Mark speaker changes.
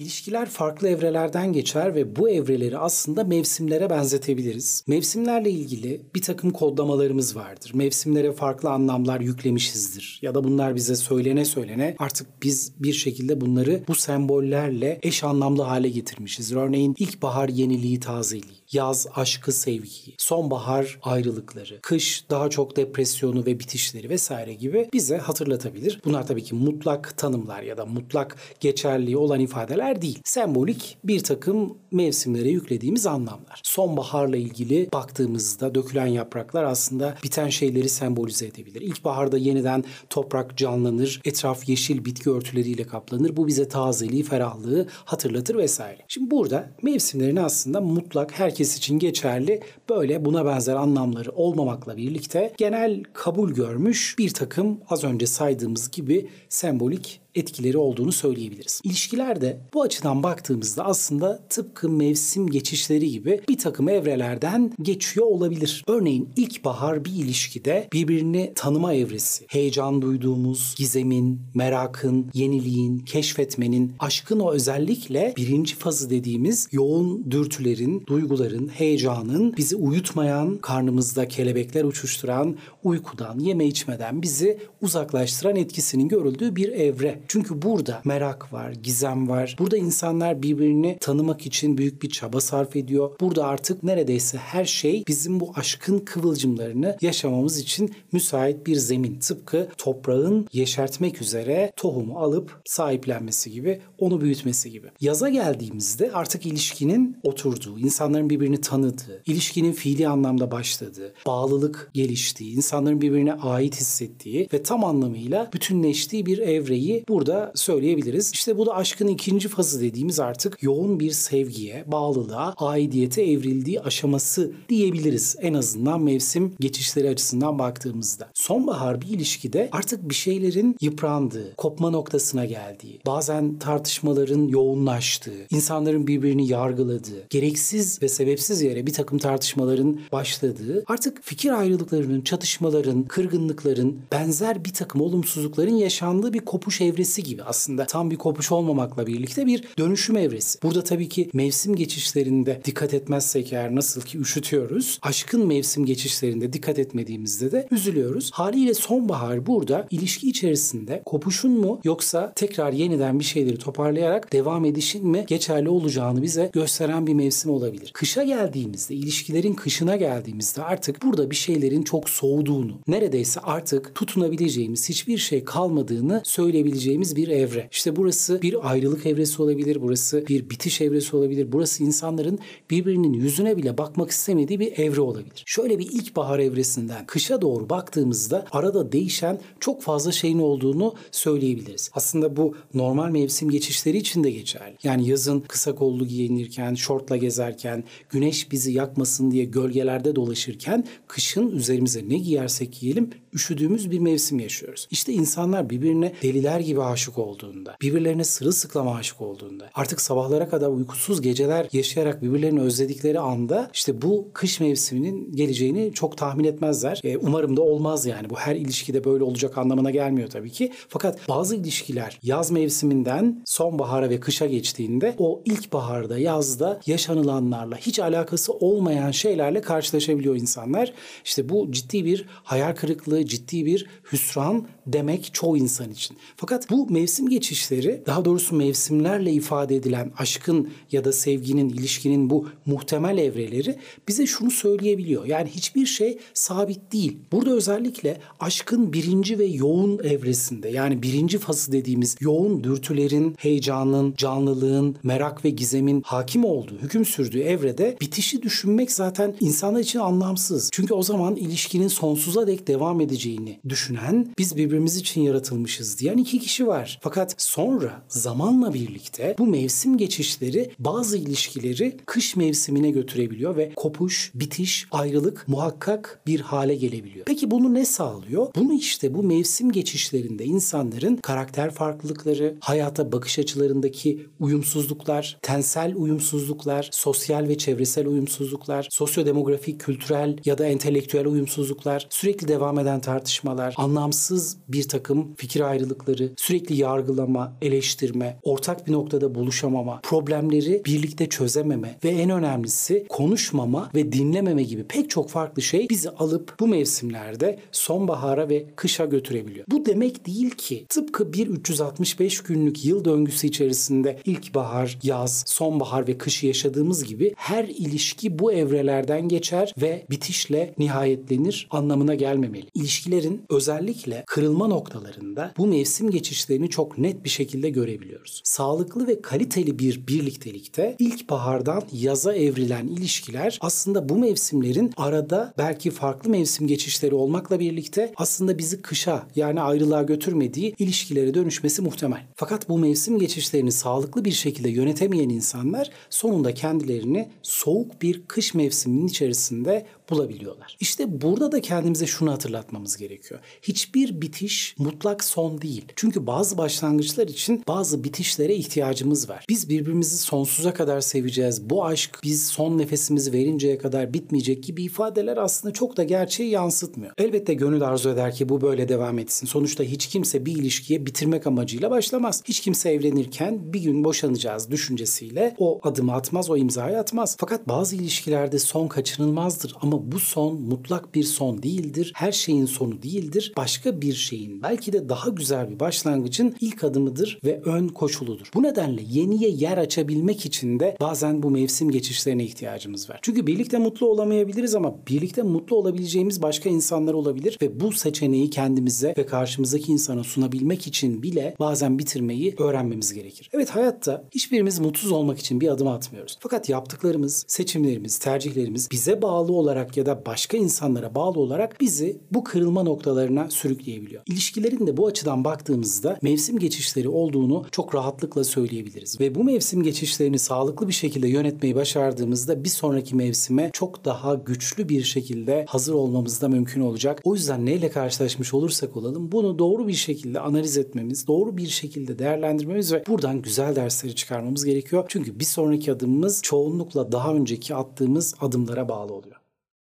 Speaker 1: İlişkiler farklı evrelerden geçer ve bu evreleri aslında mevsimlere benzetebiliriz. Mevsimlerle ilgili bir takım kodlamalarımız vardır. Mevsimlere farklı anlamlar yüklemişizdir. Ya da bunlar bize söylene söylene artık biz bir şekilde bunları bu sembollerle eş anlamlı hale getirmişiz. Örneğin ilkbahar yeniliği, tazeliği yaz aşkı sevgiyi, sonbahar ayrılıkları, kış daha çok depresyonu ve bitişleri vesaire gibi bize hatırlatabilir. Bunlar tabii ki mutlak tanımlar ya da mutlak geçerliği olan ifadeler değil. Sembolik bir takım mevsimlere yüklediğimiz anlamlar. Sonbaharla ilgili baktığımızda dökülen yapraklar aslında biten şeyleri sembolize edebilir. İlkbaharda yeniden toprak canlanır, etraf yeşil bitki örtüleriyle kaplanır. Bu bize tazeliği, ferahlığı hatırlatır vesaire. Şimdi burada mevsimlerin aslında mutlak herkes için geçerli böyle buna benzer anlamları olmamakla birlikte genel kabul görmüş bir takım az önce saydığımız gibi sembolik etkileri olduğunu söyleyebiliriz. İlişkilerde bu açıdan baktığımızda aslında tıpkı mevsim geçişleri gibi bir takım evrelerden geçiyor olabilir. Örneğin ilkbahar bir ilişkide birbirini tanıma evresi, heyecan duyduğumuz, gizemin, merakın, yeniliğin, keşfetmenin, aşkın o özellikle birinci fazı dediğimiz yoğun dürtülerin, duyguların, heyecanın bizi uyutmayan, karnımızda kelebekler uçuşturan, uykudan, yeme içmeden bizi uzaklaştıran etkisinin görüldüğü bir evre. Çünkü burada merak var, gizem var. Burada insanlar birbirini tanımak için büyük bir çaba sarf ediyor. Burada artık neredeyse her şey bizim bu aşkın kıvılcımlarını yaşamamız için müsait bir zemin. Tıpkı toprağın yeşertmek üzere tohumu alıp sahiplenmesi gibi, onu büyütmesi gibi. Yaza geldiğimizde artık ilişkinin oturduğu, insanların birbirini tanıdığı, ilişkinin fiili anlamda başladığı, bağlılık geliştiği, insanların birbirine ait hissettiği ve tam anlamıyla bütünleştiği bir evreyi burada söyleyebiliriz. İşte bu da aşkın ikinci fazı dediğimiz artık yoğun bir sevgiye, bağlılığa, aidiyete evrildiği aşaması diyebiliriz. En azından mevsim geçişleri açısından baktığımızda. Sonbahar bir ilişkide artık bir şeylerin yıprandığı, kopma noktasına geldiği, bazen tartışmaların yoğunlaştığı, insanların birbirini yargıladığı, gereksiz ve sebepsiz yere bir takım tartışmaların başladığı, artık fikir ayrılıklarının, çatışmaların, kırgınlıkların, benzer bir takım olumsuzlukların yaşandığı bir kopuş evri evresi gibi aslında tam bir kopuş olmamakla birlikte bir dönüşüm evresi. Burada tabii ki mevsim geçişlerinde dikkat etmezsek eğer nasıl ki üşütüyoruz. Aşkın mevsim geçişlerinde dikkat etmediğimizde de üzülüyoruz. Haliyle sonbahar burada ilişki içerisinde kopuşun mu yoksa tekrar yeniden bir şeyleri toparlayarak devam edişin mi geçerli olacağını bize gösteren bir mevsim olabilir. Kışa geldiğimizde, ilişkilerin kışına geldiğimizde artık burada bir şeylerin çok soğuduğunu, neredeyse artık tutunabileceğimiz hiçbir şey kalmadığını söyleyebileceğimiz diyebileceğimiz bir evre. İşte burası bir ayrılık evresi olabilir, burası bir bitiş evresi olabilir, burası insanların birbirinin yüzüne bile bakmak istemediği bir evre olabilir. Şöyle bir ilkbahar evresinden kışa doğru baktığımızda arada değişen çok fazla şeyin olduğunu söyleyebiliriz. Aslında bu normal mevsim geçişleri için de geçerli. Yani yazın kısa kollu giyinirken, şortla gezerken, güneş bizi yakmasın diye gölgelerde dolaşırken kışın üzerimize ne giyersek giyelim üşüdüğümüz bir mevsim yaşıyoruz. İşte insanlar birbirine deliler gibi aşık olduğunda, birbirlerine sırılsıklam aşık olduğunda, artık sabahlara kadar uykusuz geceler yaşayarak birbirlerini özledikleri anda işte bu kış mevsiminin geleceğini çok tahmin etmezler. E, umarım da olmaz yani. Bu her ilişkide böyle olacak anlamına gelmiyor tabii ki. Fakat bazı ilişkiler yaz mevsiminden sonbahara ve kışa geçtiğinde o ilkbaharda, yazda yaşanılanlarla hiç alakası olmayan şeylerle karşılaşabiliyor insanlar. İşte bu ciddi bir hayal kırıklığı, ciddi bir hüsran demek çoğu insan için. Fakat bu mevsim geçişleri daha doğrusu mevsimlerle ifade edilen aşkın ya da sevginin, ilişkinin bu muhtemel evreleri bize şunu söyleyebiliyor. Yani hiçbir şey sabit değil. Burada özellikle aşkın birinci ve yoğun evresinde yani birinci fazı dediğimiz yoğun dürtülerin, heyecanın, canlılığın, merak ve gizemin hakim olduğu, hüküm sürdüğü evrede bitişi düşünmek zaten insanlar için anlamsız. Çünkü o zaman ilişkinin sonsuza dek devam edeceğini düşünen, biz birbirimiz için yaratılmışız diyen iki kişi var. Fakat sonra zamanla birlikte bu mevsim geçişleri bazı ilişkileri kış mevsimine götürebiliyor ve kopuş, bitiş, ayrılık muhakkak bir hale gelebiliyor. Peki bunu ne sağlıyor? Bunu işte bu mevsim geçişlerinde insanların karakter farklılıkları, hayata bakış açılarındaki uyumsuzluklar, tensel uyumsuzluklar, sosyal ve çevresel uyumsuzluklar, sosyodemografik, kültürel ya da entelektüel uyumsuzluklar, sürekli devam eden tartışmalar, anlamsız bir takım fikir ayrılıkları, sürekli yargılama, eleştirme, ortak bir noktada buluşamama, problemleri birlikte çözememe ve en önemlisi konuşmama ve dinlememe gibi pek çok farklı şey bizi alıp bu mevsimlerde sonbahara ve kışa götürebiliyor. Bu demek değil ki tıpkı bir 365 günlük yıl döngüsü içerisinde ilkbahar, yaz, sonbahar ve kışı yaşadığımız gibi her ilişki bu evrelerden geçer ve bitişle nihayetlenir anlamına gelmemeli. İlişkilerin özellikle kırılma noktalarında bu mevsim geçişlerini çok net bir şekilde görebiliyoruz. Sağlıklı ve kaliteli bir birliktelikte ilkbahardan yaza evrilen ilişkiler aslında bu mevsimlerin arada belki farklı mevsim geçişleri olmakla birlikte aslında bizi kışa yani ayrılığa götürmediği ilişkilere dönüşmesi muhtemel. Fakat bu mevsim geçişlerini sağlıklı bir şekilde yönetemeyen insanlar sonunda kendilerini soğuk bir kış mevsiminin içerisinde bulabiliyorlar. İşte burada da kendimize şunu hatırlatmamız gerekiyor. Hiçbir bitiş mutlak son değil. Çünkü bazı başlangıçlar için bazı bitişlere ihtiyacımız var. Biz birbirimizi sonsuza kadar seveceğiz. Bu aşk biz son nefesimizi verinceye kadar bitmeyecek gibi ifadeler aslında çok da gerçeği yansıtmıyor. Elbette gönül arzu eder ki bu böyle devam etsin. Sonuçta hiç kimse bir ilişkiye bitirmek amacıyla başlamaz. Hiç kimse evlenirken bir gün boşanacağız düşüncesiyle o adımı atmaz, o imzayı atmaz. Fakat bazı ilişkilerde son kaçınılmazdır ama bu son mutlak bir son değildir. Her şeyin sonu değildir. Başka bir şeyin belki de daha güzel bir başlangıcın ilk adımıdır ve ön koşuludur. Bu nedenle yeniye yer açabilmek için de bazen bu mevsim geçişlerine ihtiyacımız var. Çünkü birlikte mutlu olamayabiliriz ama birlikte mutlu olabileceğimiz başka insanlar olabilir ve bu seçeneği kendimize ve karşımızdaki insana sunabilmek için bile bazen bitirmeyi öğrenmemiz gerekir. Evet hayatta hiçbirimiz mutsuz olmak için bir adım atmıyoruz. Fakat yaptıklarımız, seçimlerimiz, tercihlerimiz bize bağlı olarak ya da başka insanlara bağlı olarak bizi bu kırılma noktalarına sürükleyebiliyor. İlişkilerin de bu açıdan baktığımızda mevsim geçişleri olduğunu çok rahatlıkla söyleyebiliriz. Ve bu mevsim geçişlerini sağlıklı bir şekilde yönetmeyi başardığımızda bir sonraki mevsime çok daha güçlü bir şekilde hazır olmamız da mümkün olacak. O yüzden neyle karşılaşmış olursak olalım bunu doğru bir şekilde analiz etmemiz, doğru bir şekilde değerlendirmemiz ve buradan güzel dersleri çıkarmamız gerekiyor. Çünkü bir sonraki adımımız çoğunlukla daha önceki attığımız adımlara bağlı oluyor.